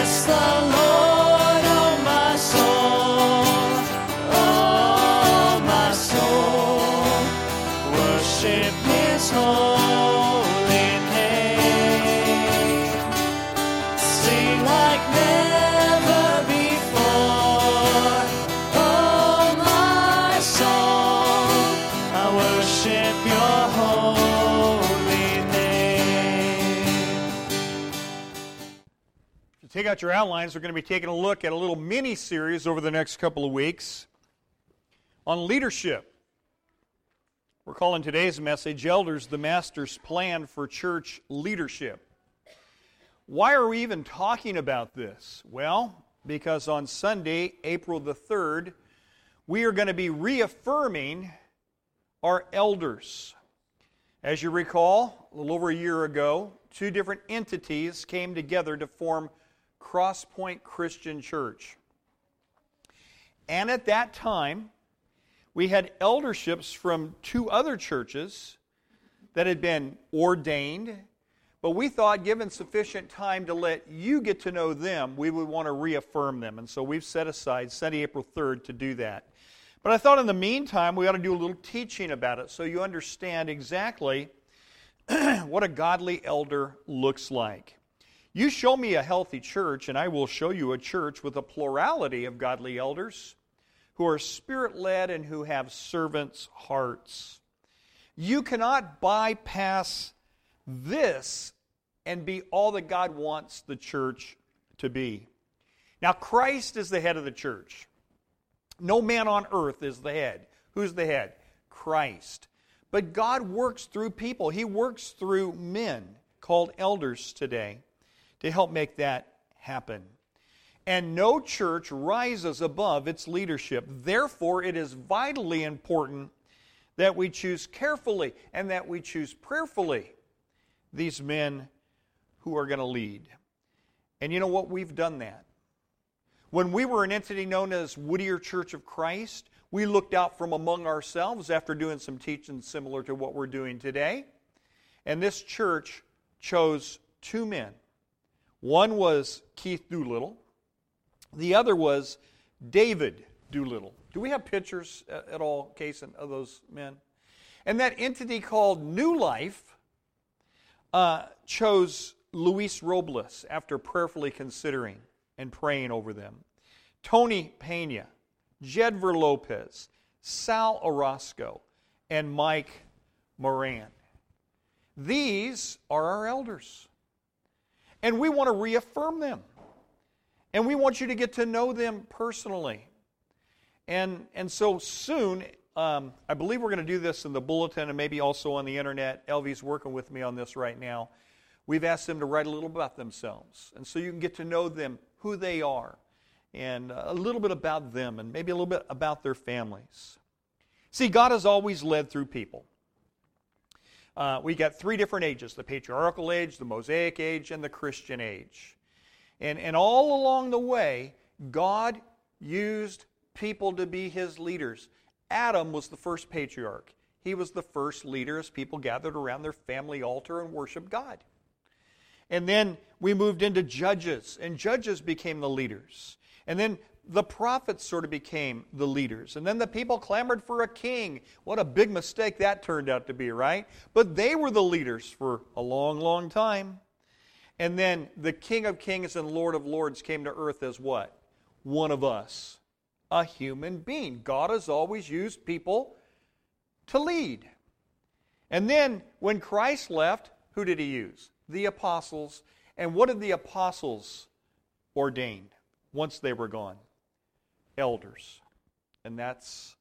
Bless the Lord, your outlines, we're going to be taking a look at a little mini series over the next couple of weeks on leadership. We're calling today's message Elders, the Master's Plan for Church Leadership. Why are we even talking about this? Well, because on Sunday, April the 3rd, we are going to be reaffirming our elders. As you recall, a little over a year ago, two different entities came together to form Crosspoint Christian Church. And at that time, we had elderships from two other churches that had been ordained, but we thought, given sufficient time to let you get to know them, we would want to reaffirm them. And so we've set aside Sunday, April 3rd to do that. But I thought in the meantime, we ought to do a little teaching about it so you understand exactly what a godly elder looks like. You show me a healthy church, and I will show you a church with a plurality of godly elders who are spirit led and who have servants' hearts. You cannot bypass this and be all that God wants the church to be. Now, Christ is the head of the church. No man on earth is the head. Who's the head? Christ. But God works through people, He works through men called elders today to help make that happen. And no church rises above its leadership. Therefore, it is vitally important that we choose carefully and that we choose prayerfully these men who are going to lead. And you know what? We've done that. When we were an entity known as Whittier Church of Christ, we looked out from among ourselves after doing some teaching similar to what we're doing today. And this church chose two men. One was Keith Doolittle, the other was David Doolittle. Do we have pictures at all, Cason, of those men? And that entity called New Life uh, chose Luis Robles after prayerfully considering and praying over them. Tony Pena, Jedver Lopez, Sal Orozco, and Mike Moran. These are our elders. And we want to reaffirm them. And we want you to get to know them personally. And, and so soon, um, I believe we're going to do this in the bulletin and maybe also on the internet. Elvie's working with me on this right now. We've asked them to write a little about themselves. And so you can get to know them, who they are, and a little bit about them, and maybe a little bit about their families. See, God has always led through people. Uh, we got three different ages the patriarchal age, the Mosaic age, and the Christian age. And, and all along the way, God used people to be his leaders. Adam was the first patriarch. He was the first leader as people gathered around their family altar and worshiped God. And then we moved into judges, and judges became the leaders. And then the prophets sort of became the leaders. And then the people clamored for a king. What a big mistake that turned out to be, right? But they were the leaders for a long, long time. And then the King of Kings and Lord of Lords came to earth as what? One of us, a human being. God has always used people to lead. And then when Christ left, who did he use? The apostles. And what did the apostles ordain once they were gone? Elders. And that's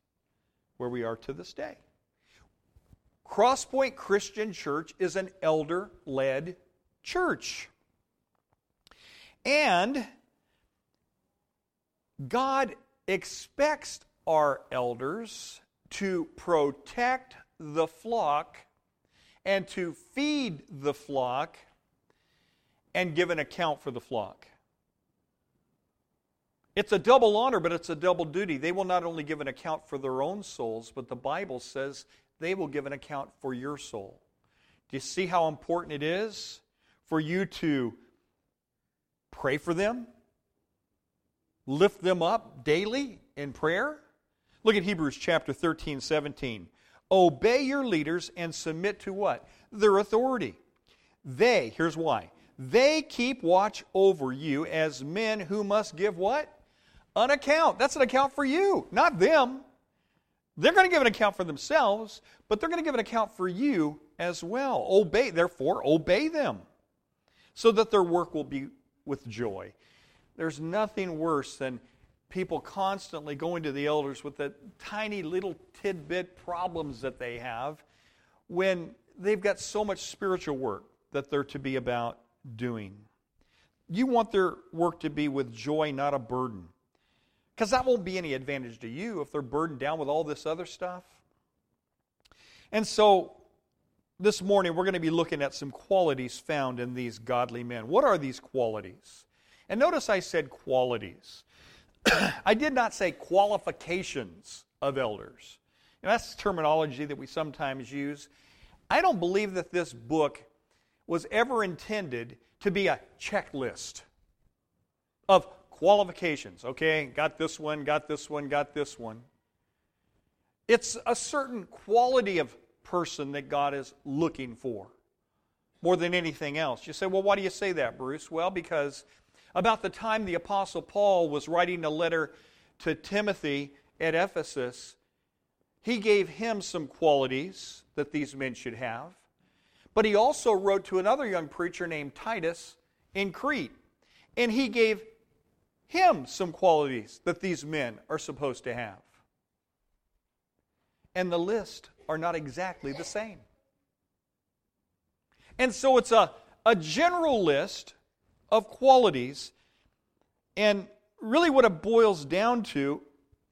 where we are to this day. Crosspoint Christian Church is an elder led church. And God expects our elders to protect the flock and to feed the flock and give an account for the flock. It's a double honor, but it's a double duty. They will not only give an account for their own souls, but the Bible says they will give an account for your soul. Do you see how important it is for you to pray for them, lift them up daily in prayer. Look at Hebrews chapter 13, 17. Obey your leaders and submit to what? Their authority. They, here's why. They keep watch over you as men who must give what? An account. That's an account for you, not them. They're going to give an account for themselves, but they're going to give an account for you as well. Obey, therefore, obey them so that their work will be with joy. There's nothing worse than people constantly going to the elders with the tiny little tidbit problems that they have when they've got so much spiritual work that they're to be about doing. You want their work to be with joy, not a burden. Because that won't be any advantage to you if they're burdened down with all this other stuff. And so, this morning we're going to be looking at some qualities found in these godly men. What are these qualities? And notice I said qualities. I did not say qualifications of elders. And that's terminology that we sometimes use. I don't believe that this book was ever intended to be a checklist of qualifications. Okay, got this one, got this one, got this one. It's a certain quality of person that God is looking for more than anything else. You say, well, why do you say that, Bruce? Well, because about the time the Apostle Paul was writing a letter to Timothy at Ephesus, he gave him some qualities that these men should have. But he also wrote to another young preacher named Titus in Crete, and he gave him some qualities that these men are supposed to have. And the list are not exactly the same. And so it's a, a general list of qualities. And really, what it boils down to,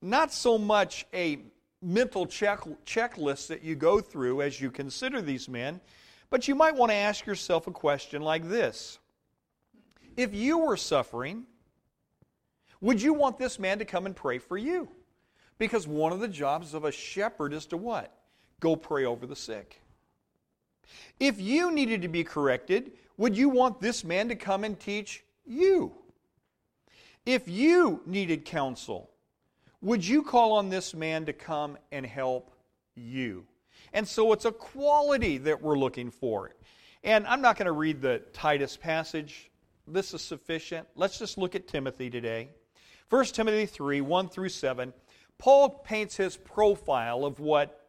not so much a mental check, checklist that you go through as you consider these men, but you might want to ask yourself a question like this If you were suffering, would you want this man to come and pray for you? Because one of the jobs of a shepherd is to what? Go pray over the sick. If you needed to be corrected, would you want this man to come and teach you? If you needed counsel, would you call on this man to come and help you? And so it's a quality that we're looking for. And I'm not going to read the Titus passage. This is sufficient. Let's just look at Timothy today. 1 Timothy 3 1 through 7, Paul paints his profile of what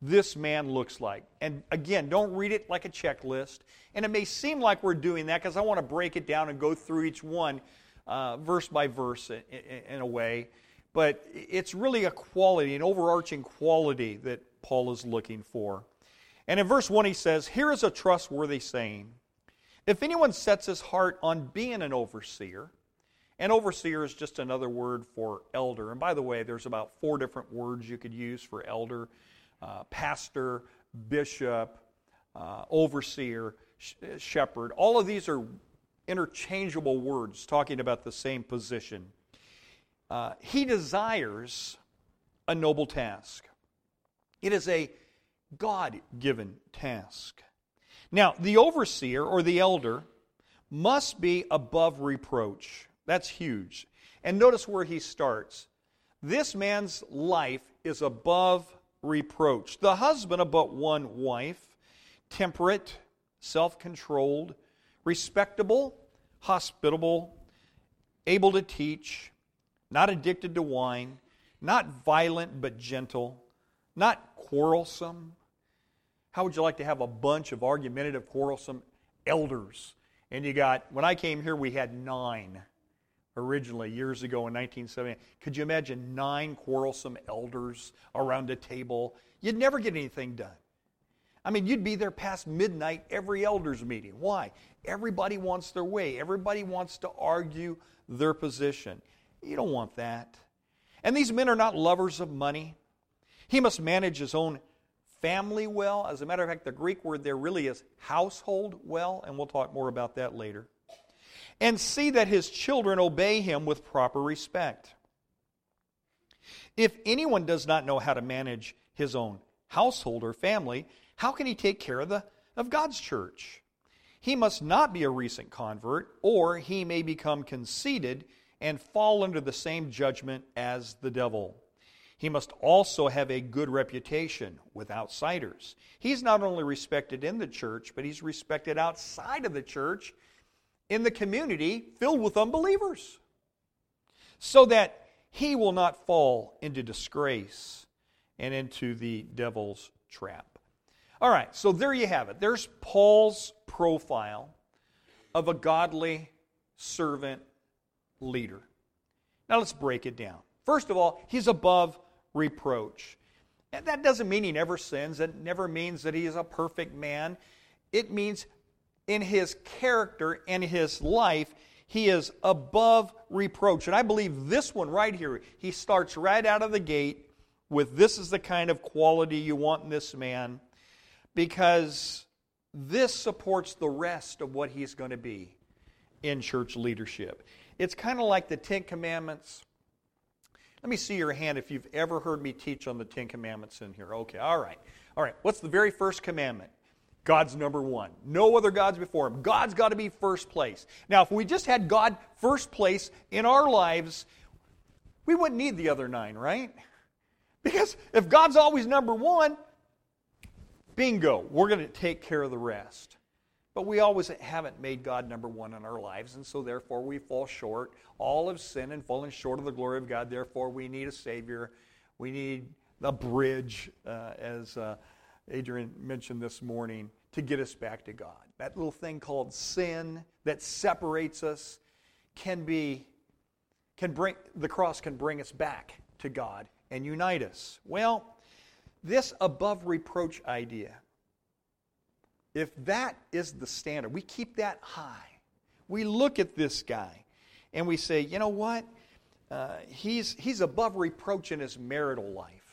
this man looks like. And again, don't read it like a checklist. And it may seem like we're doing that because I want to break it down and go through each one uh, verse by verse in, in, in a way. But it's really a quality, an overarching quality that Paul is looking for. And in verse 1, he says, Here is a trustworthy saying If anyone sets his heart on being an overseer, and overseer is just another word for elder. And by the way, there's about four different words you could use for elder uh, pastor, bishop, uh, overseer, sh- shepherd. All of these are interchangeable words talking about the same position. Uh, he desires a noble task, it is a God given task. Now, the overseer or the elder must be above reproach. That's huge. And notice where he starts. This man's life is above reproach. The husband of but one wife, temperate, self controlled, respectable, hospitable, able to teach, not addicted to wine, not violent but gentle, not quarrelsome. How would you like to have a bunch of argumentative, quarrelsome elders? And you got, when I came here, we had nine originally years ago in 1970. Could you imagine nine quarrelsome elders around a table? You'd never get anything done. I mean, you'd be there past midnight every elders meeting. Why? Everybody wants their way. Everybody wants to argue their position. You don't want that. And these men are not lovers of money. He must manage his own family well. As a matter of fact, the Greek word there really is household well, and we'll talk more about that later and see that his children obey him with proper respect. If anyone does not know how to manage his own household or family, how can he take care of, the, of God's church? He must not be a recent convert, or he may become conceited and fall under the same judgment as the devil. He must also have a good reputation with outsiders. He's not only respected in the church, but he's respected outside of the church in the community filled with unbelievers, so that he will not fall into disgrace and into the devil's trap. All right, so there you have it. There's Paul's profile of a godly servant leader. Now let's break it down. First of all, he's above reproach. And that doesn't mean he never sins. It never means that he is a perfect man. It means in his character and his life, he is above reproach. And I believe this one right here, he starts right out of the gate with this is the kind of quality you want in this man because this supports the rest of what he's going to be in church leadership. It's kind of like the Ten Commandments. Let me see your hand if you've ever heard me teach on the Ten Commandments in here. Okay, all right. All right, what's the very first commandment? God's number one. No other gods before him. God's got to be first place. Now, if we just had God first place in our lives, we wouldn't need the other nine, right? Because if God's always number one, bingo, we're going to take care of the rest. But we always haven't made God number one in our lives, and so therefore we fall short. All have sinned and fallen short of the glory of God. Therefore, we need a Savior. We need a bridge, uh, as uh, Adrian mentioned this morning, to get us back to God. That little thing called sin that separates us can be, can bring, the cross can bring us back to God and unite us. Well, this above reproach idea, if that is the standard, we keep that high. We look at this guy and we say, you know what? Uh, he's, he's above reproach in his marital life.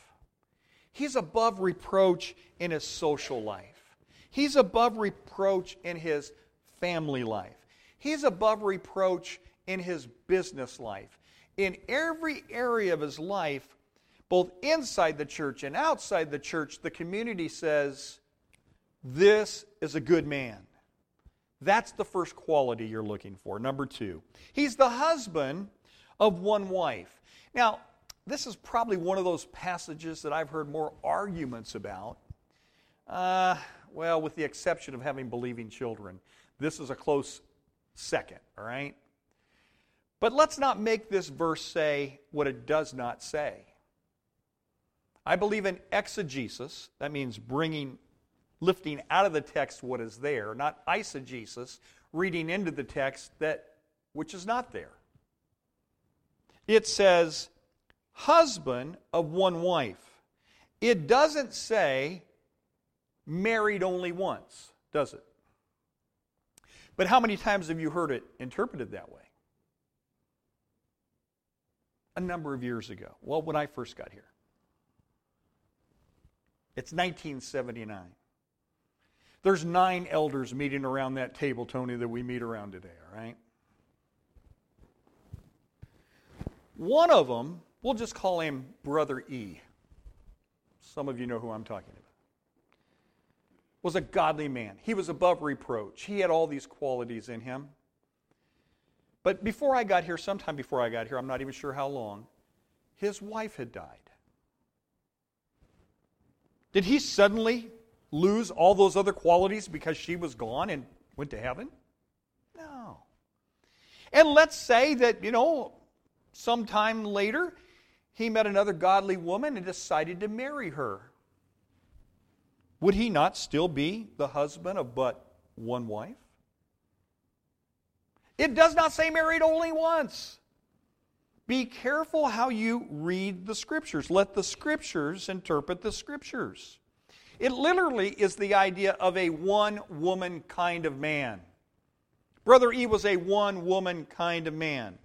He's above reproach in his social life. He's above reproach in his family life. He's above reproach in his business life. In every area of his life, both inside the church and outside the church, the community says, This is a good man. That's the first quality you're looking for. Number two, he's the husband of one wife. Now, this is probably one of those passages that I've heard more arguments about. Uh, well, with the exception of having believing children. This is a close second, all right? But let's not make this verse say what it does not say. I believe in exegesis. That means bringing, lifting out of the text what is there, not eisegesis, reading into the text that which is not there. It says, husband of one wife. It doesn't say married only once, does it? But how many times have you heard it interpreted that way? A number of years ago. Well, when I first got here. It's 1979. There's nine elders meeting around that table, Tony, that we meet around today, all right? One of them, we'll just call him Brother E. Some of you know who I'm talking about. Was a godly man. He was above reproach. He had all these qualities in him. But before I got here, sometime before I got here, I'm not even sure how long, his wife had died. Did he suddenly lose all those other qualities because she was gone and went to heaven? No. And let's say that, you know, sometime later, he met another godly woman and decided to marry her. Would he not still be the husband of but one wife? It does not say married only once. Be careful how you read the scriptures. Let the scriptures interpret the scriptures. It literally is the idea of a one woman kind of man. Brother E was a one woman kind of man.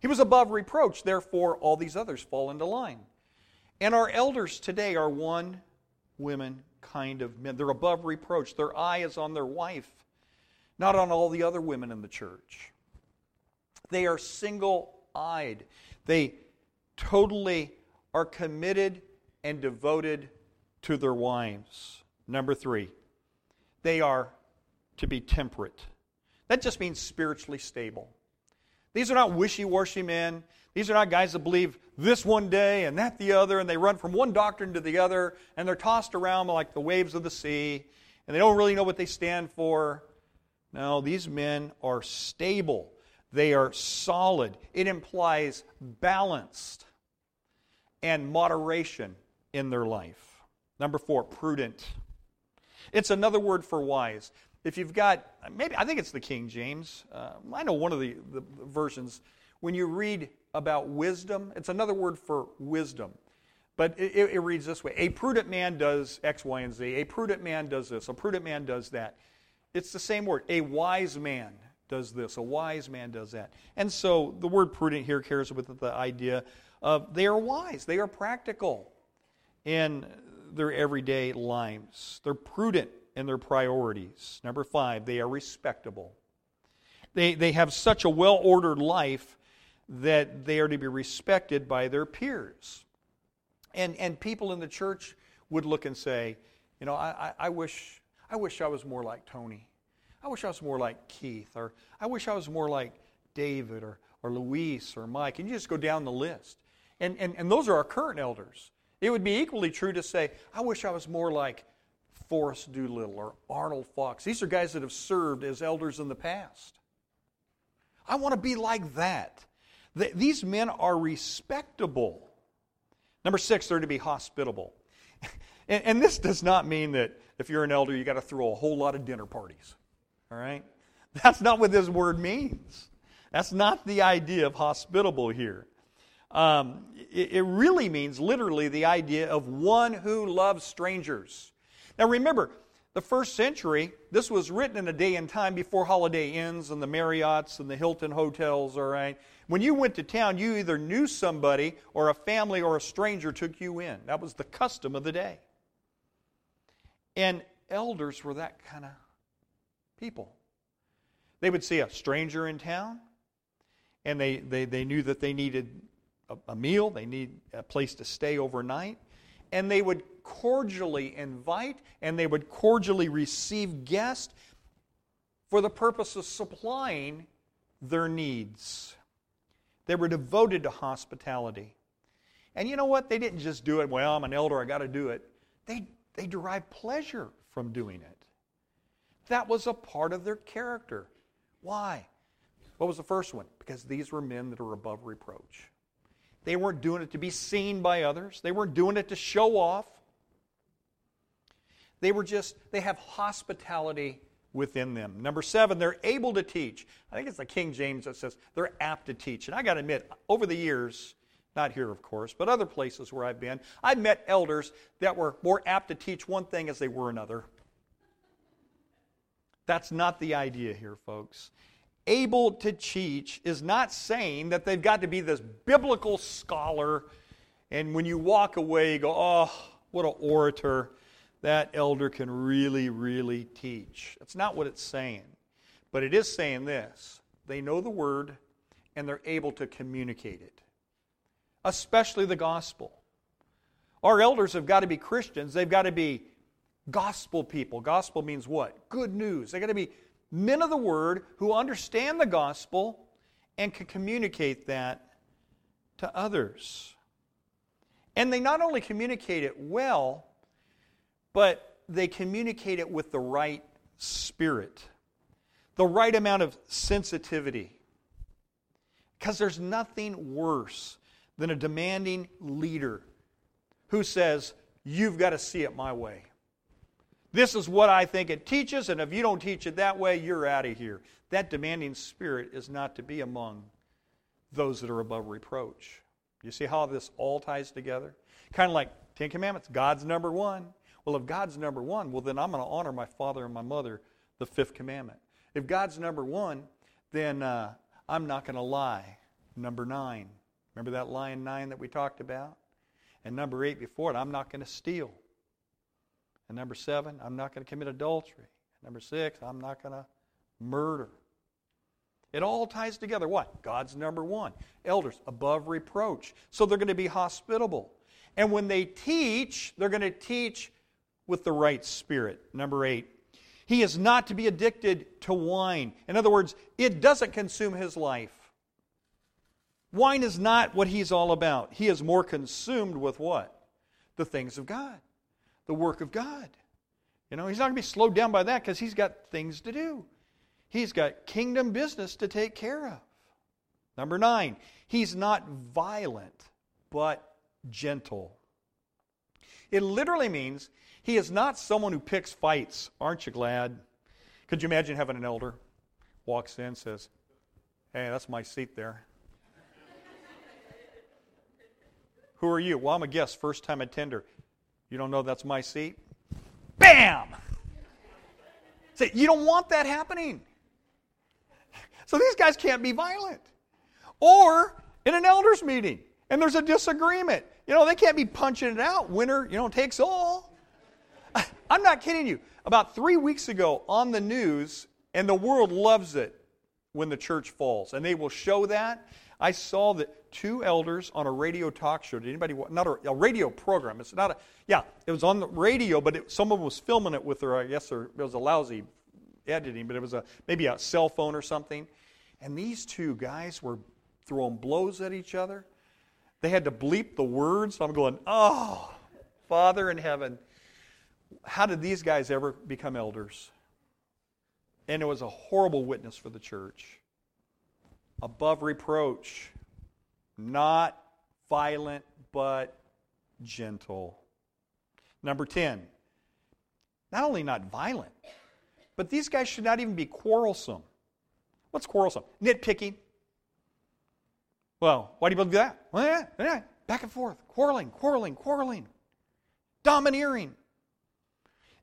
He was above reproach, therefore, all these others fall into line. And our elders today are one women kind of men. They're above reproach. Their eye is on their wife, not on all the other women in the church. They are single eyed. They totally are committed and devoted to their wives. Number three, they are to be temperate. That just means spiritually stable. These are not wishy washy men. These are not guys that believe this one day and that the other, and they run from one doctrine to the other, and they're tossed around like the waves of the sea, and they don't really know what they stand for. No, these men are stable, they are solid. It implies balanced and moderation in their life. Number four, prudent. It's another word for wise. If you've got, maybe, I think it's the King James. Uh, I know one of the, the versions. When you read about wisdom, it's another word for wisdom. But it, it, reads this way A prudent man does X, Y, and Z. A prudent man does this. A prudent man does that. It's the same word. A wise man does this. A wise man does that. And so the word prudent here carries with it the idea of they are wise, they are practical in their everyday lives. They're prudent in their priorities. Number five, they are respectable. They, they have such a well ordered life that they are to be respected by their peers. And, and people in the church would look and say, you know, I, I, I wish, I wish I was more like Tony. I wish I was more like Keith. Or I wish I was more like David or, or Luis or Mike. And you just go down the list. And, and, and those are our current elders. It would be equally true to say, I wish I was more like Forrest Doolittle or Arnold Fox. These are guys that have served as elders in the past. I want to be like that. These men are respectable. Number six, they're to be hospitable. And, this does not mean that if you're an elder, you got to throw a whole lot of dinner parties. All right? That's not what this word means. That's not the idea of hospitable here. Um, it really means literally the idea of one who loves strangers. Now remember, the first century, this was written in a day and time before Holiday Inns and the Marriotts and the Hilton hotels, all right? When you went to town, you either knew somebody or a family or a stranger took you in. That was the custom of the day. And elders were that kind of people. They would see a stranger in town, and they, they, they knew that they needed a, a meal, they need a place to stay overnight, and they would cordially invite and they would cordially receive guests for the purpose of supplying their needs. They were devoted to hospitality. And you know what? They didn't just do it, well, I'm an elder, I got to do it. They, they derived pleasure from doing it. That was a part of their character. Why? What was the first one? Because these were men that are above reproach. They weren't doing it to be seen by others, they weren't doing it to show off. They were just, they have hospitality within them. Number seven, they're able to teach. I think it's the King James that says they're apt to teach. And I got to admit, over the years, not here, of course, but other places where I've been, I've met elders that were more apt to teach one thing as they were another. That's not the idea here, folks. Able to teach is not saying that they've got to be this biblical scholar, and when you walk away, you go, oh, what an orator. That elder can really, really teach. That's not what it's saying. But it is saying this they know the word and they're able to communicate it, especially the gospel. Our elders have got to be Christians, they've got to be gospel people. Gospel means what? Good news. They've got to be men of the word who understand the gospel and can communicate that to others. And they not only communicate it well, but they communicate it with the right spirit, the right amount of sensitivity. Because there's nothing worse than a demanding leader who says, You've got to see it my way. This is what I think it teaches, and if you don't teach it that way, you're out of here. That demanding spirit is not to be among those that are above reproach. You see how this all ties together? Kind of like Ten Commandments God's number one. Well, if God's number one, well, then I'm going to honor my father and my mother, the fifth commandment. If God's number one, then uh, I'm not going to lie. Number nine. Remember that line nine that we talked about? And number eight before it, I'm not going to steal. And number seven, I'm not going to commit adultery. Number six, I'm not going to murder. It all ties together. What? God's number one. Elders, above reproach. So they're going to be hospitable. And when they teach, they're going to teach with the right spirit. Number eight, He is not to be addicted to wine. In other words, it doesn't consume his life. Wine is not what he's all about. He is more consumed with what? The things of God, the work of God. You know, he's not going to be slowed down by that because he's got things to do. He's got kingdom business to take care of. Number nine, he's not violent, but gentle. It literally means he is not someone who picks fights. Aren't you glad? Could you imagine having an elder walks in says, "Hey, that's my seat there." Who are you? Well, I'm a guest, first time attender. You don't know that's my seat? Bam! Say, you don't want that happening. So these guys can't be violent. Or in an elders meeting and there's a disagreement. You know, they can't be punching it out. Winner, you know, takes all. I'm not kidding you. About three weeks ago on the news, and the world loves it when the church falls, and they will show that. I saw that two elders on a radio talk show. Did anybody not a, a radio program? It's not a yeah. It was on the radio, but it, someone was filming it with their I guess their, it was a lousy editing, but it was a maybe a cell phone or something. And these two guys were throwing blows at each other. They had to bleep the words. I'm going, oh, Father in heaven, how did these guys ever become elders? And it was a horrible witness for the church. Above reproach, not violent, but gentle. Number 10, not only not violent, but these guys should not even be quarrelsome. What's quarrelsome? Nitpicking. Well, why do you believe that? Well, yeah, yeah, back and forth, quarreling, quarreling, quarreling, domineering.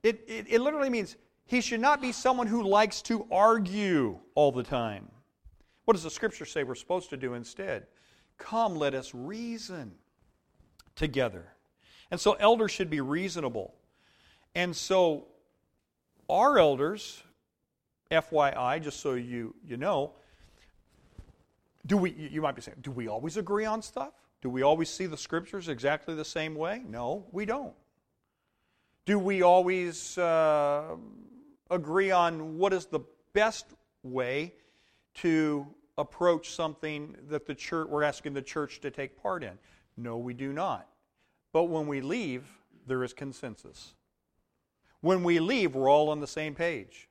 It, it, it literally means he should not be someone who likes to argue all the time. What does the scripture say we're supposed to do instead? Come, let us reason together. And so elders should be reasonable. And so our elders, FYI, just so you, you know, do we, you might be saying, do we always agree on stuff? Do we always see the scriptures exactly the same way? No, we don't. Do we always uh, agree on what is the best way to approach something that the church we're asking the church to take part in? No, we do not. But when we leave, there is consensus. When we leave, we're all on the same page.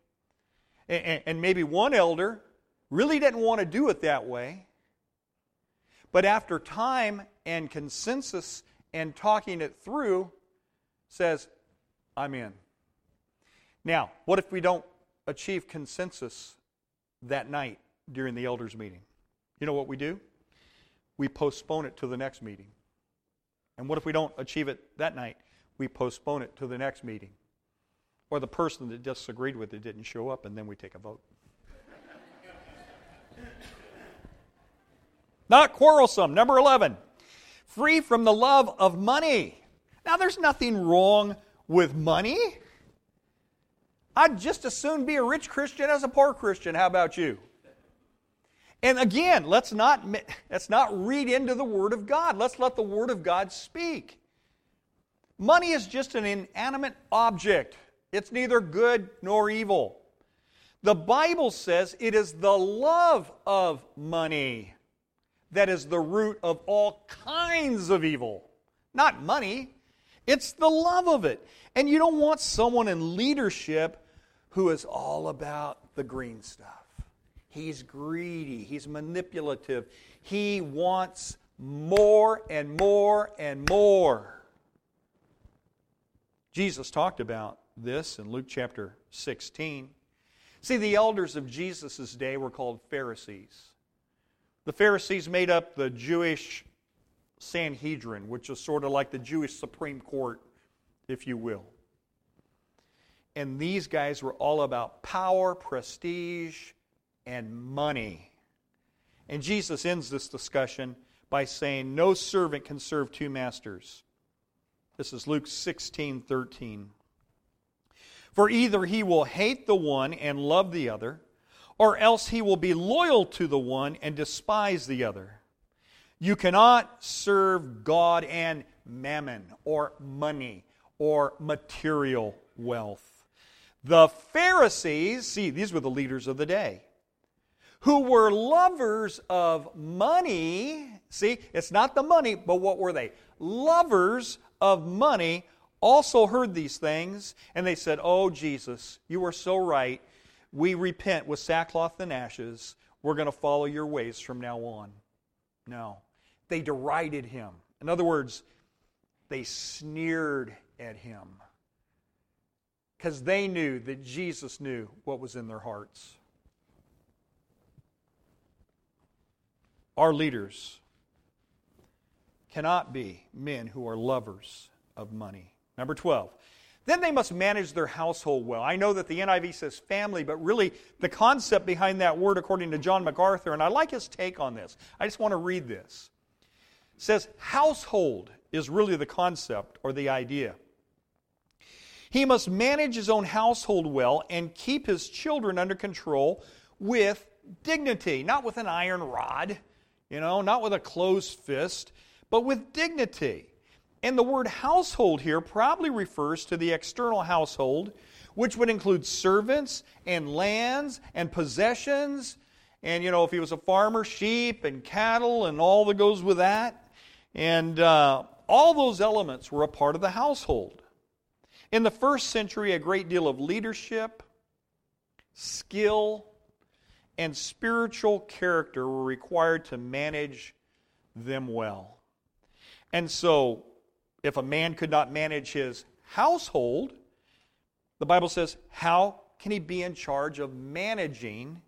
And, and maybe one elder really didn't want to do it that way. But after time and consensus and talking it through, says, I'm in. Now, what if we don't achieve consensus that night during the elders' meeting? You know what we do? We postpone it to the next meeting. And what if we don't achieve it that night? We postpone it to the next meeting. Or the person that disagreed with it didn't show up, and then we take a vote. Not quarrelsome. Number 11, free from the love of money. Now, there's nothing wrong with money. I'd just as soon be a rich Christian as a poor Christian. How about you? And again, let's not, let's not read into the Word of God. Let's let the Word of God speak. Money is just an inanimate object, it's neither good nor evil. The Bible says it is the love of money that is the root of all kinds of evil. Not money, it's the love of it. And you don't want someone in leadership who is all about the green stuff. He's greedy, he's manipulative, he wants more and more and more. Jesus talked about this in Luke chapter 16. See, the elders of Jesus' day were called Pharisees. The Pharisees made up the Jewish Sanhedrin, which is sort of like the Jewish Supreme Court, if you will. And these guys were all about power, prestige, and money. And Jesus ends this discussion by saying, No servant can serve two masters. This is Luke 16 13. For either he will hate the one and love the other or else he will be loyal to the one and despise the other. You cannot serve God and mammon or money or material wealth. The Pharisees, see, these were the leaders of the day, who were lovers of money. See, it's not the money, but what were they? Lovers of money also heard these things, and they said, Oh, Jesus, you are so right. We repent with sackcloth and ashes. We're going to follow your ways from now on. No. They derided him. In other words, they sneered at him because they knew that Jesus knew what was in their hearts. Our leaders cannot be men who are lovers of money. Number 12. Then they must manage their household well. I know that the NIV says family, but really the concept behind that word, according to John MacArthur, and I like his take on this. I just want to read this. It says, household is really the concept or the idea. He must manage his own household well and keep his children under control with dignity, not with an iron rod, you know, not with a closed fist, but with dignity. And the word household here probably refers to the external household, which would include servants and lands and possessions. And, you know, if he was a farmer, sheep and cattle and all that goes with that. And uh, all those elements were a part of the household. In the first century, a great deal of leadership, skill, and spiritual character were required to manage them well. And so, if a man could not manage his household, the Bible says, how can he be in charge of managing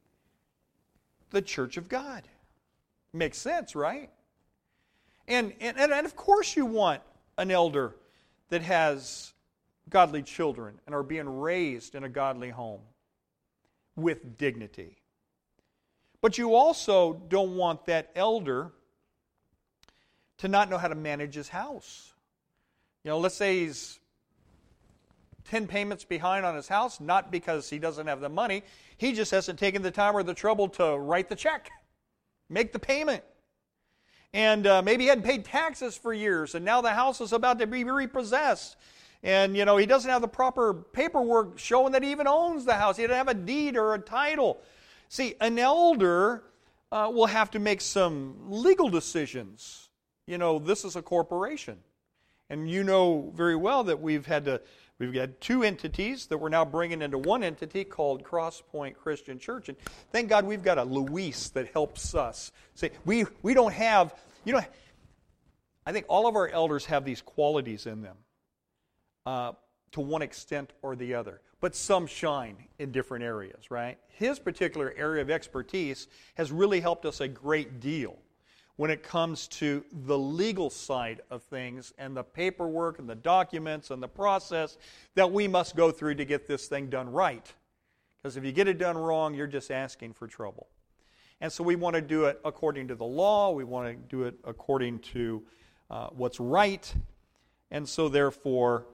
the church of God? Makes sense, right? And, and, and of course, you want an elder that has godly children and are being raised in a godly home with dignity. But you also don't want that elder to not know how to manage his house. You know, let's say he's 10 payments behind on his house, not because he doesn't have the money, he just hasn't taken the time or the trouble to write the check, make the payment. And uh, maybe he hadn't paid taxes for years, and now the house is about to be repossessed and you know he doesn't have the proper paperwork showing that he even owns the house he doesn't have a deed or a title see an elder uh, will have to make some legal decisions. You know this is a corporation. And you know very well that we've had to we've got two entities that we're now bringing into one entity called crosspoint christian church. And thank god we've got a luis that helps us. See we we don't have you know i think all of our elders have these qualities in them. Uh, to one extent or the other, but some shine in different areas, right? His particular area of expertise has really helped us a great deal when it comes to the legal side of things and the paperwork and the documents and the process that we must go through to get this thing done right. Because if you get it done wrong, you're just asking for trouble. And so we want to do it according to the law, we want to do it according to uh, what's right. And so, therefore,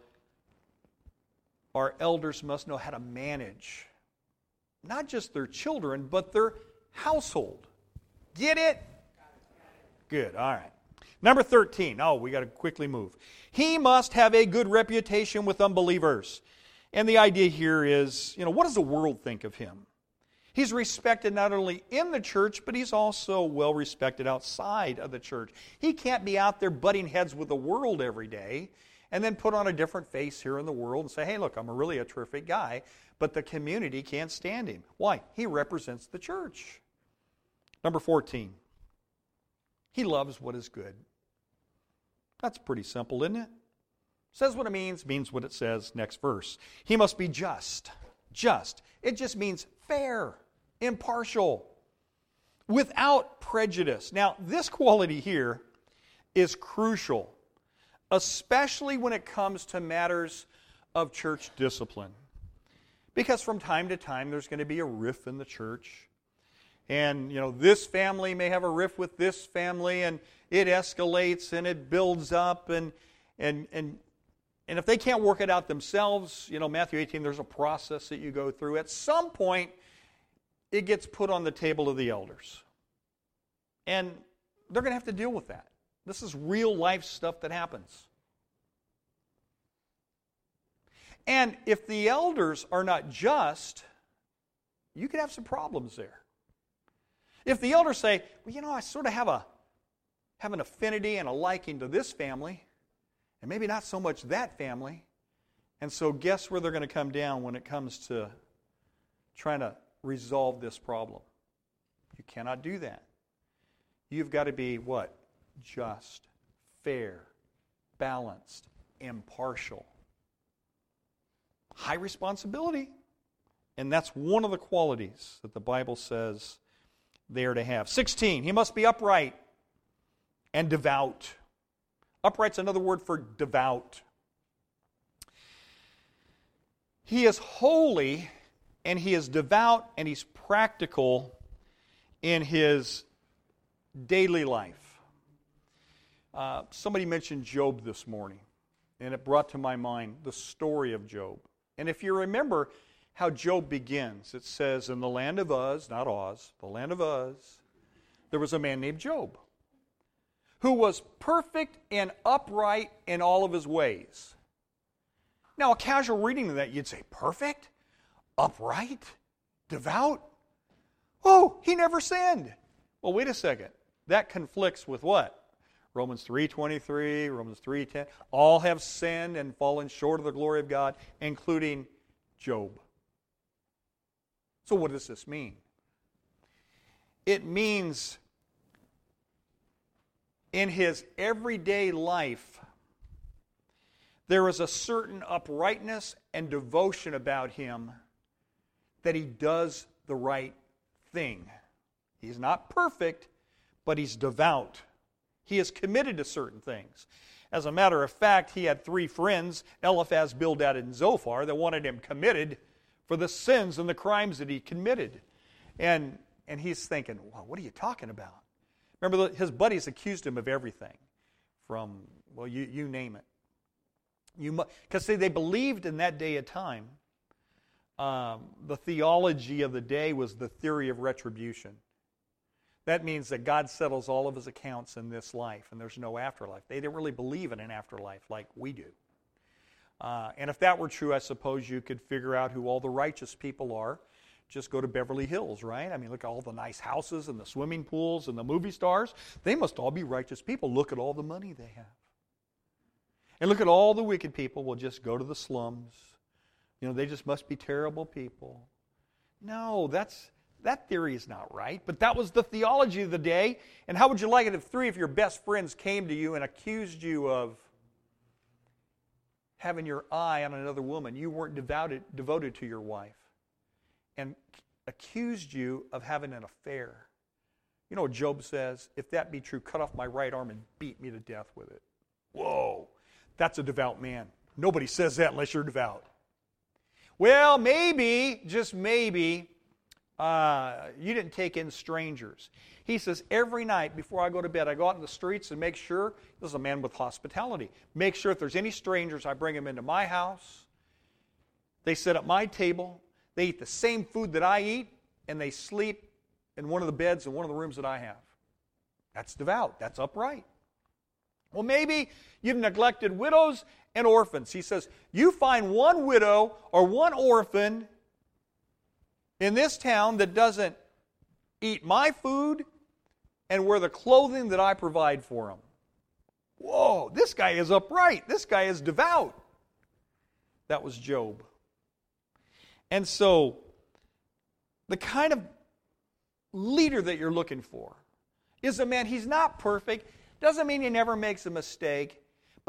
our elders must know how to manage not just their children, but their household. Get it? Good, all right. Number 13. Oh, we got to quickly move. He must have a good reputation with unbelievers. And the idea here is, you know, what does the world think of him? He's respected not only in the church, but he's also well respected outside of the church. He can't be out there butting heads with the world every day and then put on a different face here in the world and say, hey, look, I'm a really a terrific guy, but the community can't stand him. Why? He represents the church. Number 14, he loves what is good. That's pretty simple, isn't it? Says what it means, means what it says. Next verse. He must be just. Just. It just means fair, impartial, without prejudice. Now, this quality here is crucial especially when it comes to matters of church discipline. Because from time to time, there's going to be a riff in the church. And, you know, this family may have a riff with this family, and it escalates and it builds up. And, and, and, and if they can't work it out themselves, you know, Matthew 18, there's a process that you go through. At some point, it gets put on the table of the elders. And they're going to have to deal with that. This is real life stuff that happens. And if the elders are not just, you could have some problems there. If the elders say, well, you know, I sort of have a have an affinity and a liking to this family, and maybe not so much that family, and so guess where they're going to come down when it comes to trying to resolve this problem? You cannot do that. You've got to be what? Just, fair, balanced, impartial. High responsibility. And that's one of the qualities that the Bible says they are to have. 16, he must be upright and devout. Upright's another word for devout. He is holy and he is devout and he's practical in his daily life. Uh, somebody mentioned Job this morning, and it brought to my mind the story of Job. And if you remember how Job begins, it says, In the land of Uz, not Oz, the land of Uz, there was a man named Job who was perfect and upright in all of his ways. Now, a casual reading of that, you'd say, Perfect? Upright? Devout? Oh, he never sinned. Well, wait a second. That conflicts with what? Romans 3:23, Romans 3:10, all have sinned and fallen short of the glory of God, including Job. So what does this mean? It means in his everyday life there is a certain uprightness and devotion about him that he does the right thing. He's not perfect, but he's devout. He is committed to certain things. As a matter of fact, he had three friends, Eliphaz, Bildad, and Zophar, that wanted him committed for the sins and the crimes that he committed. And, and he's thinking, well, what are you talking about? Remember, his buddies accused him of everything from, well, you, you name it. You Because, see, they believed in that day of time, um, the theology of the day was the theory of retribution. That means that God settles all of his accounts in this life and there's no afterlife. They didn't really believe in an afterlife like we do. Uh, and if that were true, I suppose you could figure out who all the righteous people are. Just go to Beverly Hills, right? I mean, look at all the nice houses and the swimming pools and the movie stars. They must all be righteous people. Look at all the money they have. And look at all the wicked people will just go to the slums. You know, they just must be terrible people. No, that's that theory is not right, but that was the theology of the day. And how would you like it if three of your best friends came to you and accused you of having your eye on another woman? You weren't devoted, devoted to your wife, and accused you of having an affair. You know what Job says? If that be true, cut off my right arm and beat me to death with it. Whoa, that's a devout man. Nobody says that unless you're devout. Well, maybe, just maybe, uh, you didn't take in strangers. He says, every night before I go to bed, I go out in the streets and make sure, this is a man with hospitality, make sure if there's any strangers, I bring them into my house. They sit at my table. They eat the same food that I eat, and they sleep in one of the beds in one of the rooms that I have. That's devout. That's upright. Well, maybe you've neglected widows and orphans. He says, You find one widow or one orphan in this town that doesn't eat my food and wear the clothing that I provide for them. Whoa, this guy is upright. This guy is devout. That was Job. And so, the kind of leader that you're looking for is a man, he's not perfect, doesn't mean he never makes a mistake,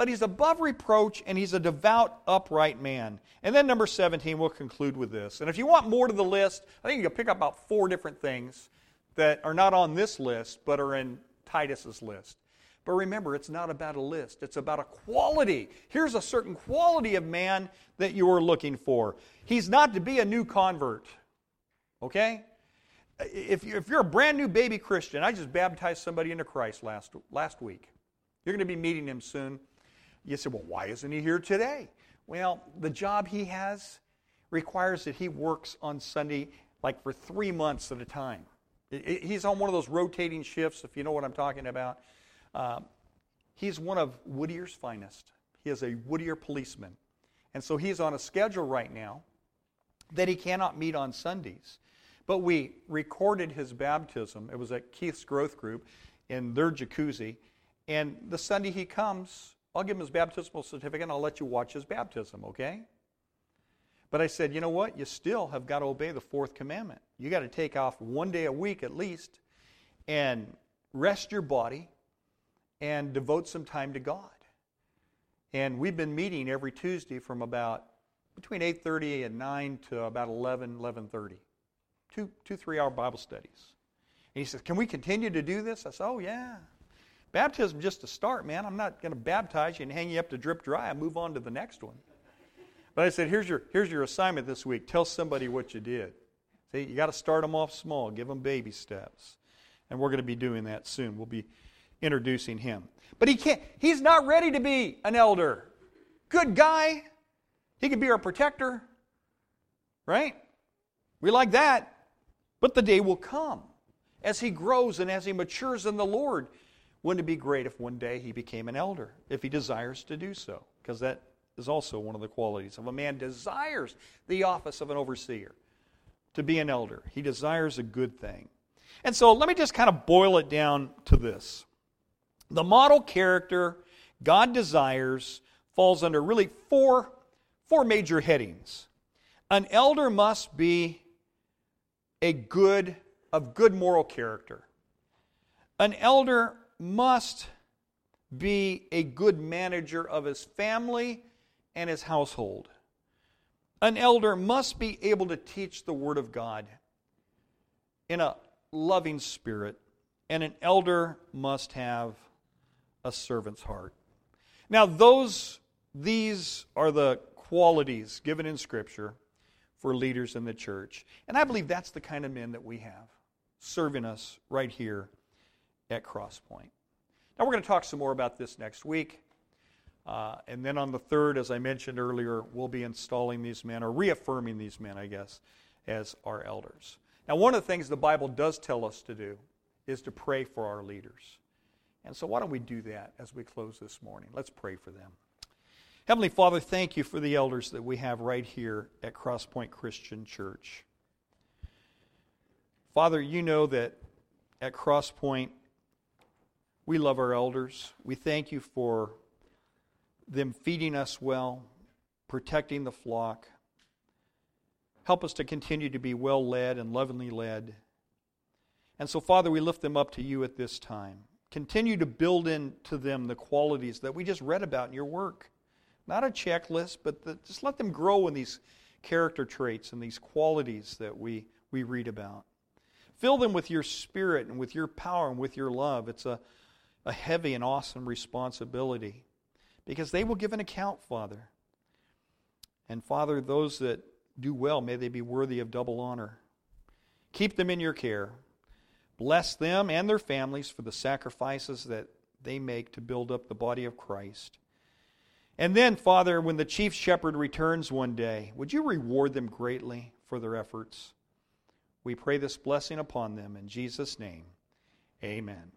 but he's above reproach and he's a devout, upright man. And then number 17, we'll conclude with this. And if you want more to the list, I think you can pick up about four different things that are not on this list, but are in Titus's list. But remember, it's not about a list, it's about a quality. Here's a certain quality of man that you are looking for. He's not to be a new convert. Okay? If you're a brand new baby Christian, I just baptized somebody into Christ last, last week. You're going to be meeting him soon. You say, well, why isn't he here today? Well, the job he has requires that he works on Sunday like for three months at a time. He's on one of those rotating shifts, if you know what I'm talking about. Um, he's one of Whittier's finest. He is a Whittier policeman. And so he's on a schedule right now that he cannot meet on Sundays. But we recorded his baptism. It was at Keith's Growth Group in their jacuzzi. And the Sunday he comes, I'll give him his baptismal certificate and I'll let you watch his baptism, okay? But I said, you know what? You still have got to obey the fourth commandment. You got to take off one day a week at least and rest your body and devote some time to God. And we've been meeting every Tuesday from about between 8.30 and 9 to about 11, 11.30. Two, two three-hour Bible studies. And he says, can we continue to do this? I said, oh, yeah. Baptism just a start, man. I'm not going to baptize you and hang you up to drip dry. I move on to the next one. But I said, here's your, here's your assignment this week. Tell somebody what you did. See, you got to start them off small. Give them baby steps. And we're going to be doing that soon. We'll be introducing him. But he can't, he's not ready to be an elder. Good guy. He could be our protector. Right? We like that. But the day will come as he grows and as he matures in the Lord. Wouldn't it be great if one day he became an elder, if he desires to do so? Because that is also one of the qualities of a man desires the office of an overseer to be an elder. He desires a good thing. And so let me just kind of boil it down to this. The model character God desires falls under really four, four major headings. An elder must be a good of good moral character. An elder must be a good manager of his family and his household. An elder must be able to teach the Word of God in a loving spirit, and an elder must have a servant's heart. Now, those, these are the qualities given in Scripture for leaders in the church. And I believe that's the kind of men that we have serving us right here at Crosspoint. Now, we're going to talk some more about this next week. Uh, and then on the third, as I mentioned earlier, we'll be installing these men, or reaffirming these men, I guess, as our elders. Now, one of the things the Bible does tell us to do is to pray for our leaders. And so, why don't we do that as we close this morning? Let's pray for them. Heavenly Father, thank you for the elders that we have right here at Crosspoint Christian Church. Father, you know that at Crosspoint, we love our elders. We thank you for them feeding us well, protecting the flock. Help us to continue to be well led and lovingly led. And so, Father, we lift them up to you at this time. Continue to build into them the qualities that we just read about in your work. Not a checklist, but the, just let them grow in these character traits and these qualities that we, we read about. Fill them with your spirit and with your power and with your love. It's a, a heavy and awesome responsibility because they will give an account, Father. And Father, those that do well, may they be worthy of double honor. Keep them in your care. Bless them and their families for the sacrifices that they make to build up the body of Christ. And then, Father, when the chief shepherd returns one day, would you reward them greatly for their efforts? We pray this blessing upon them in Jesus' name. Amen.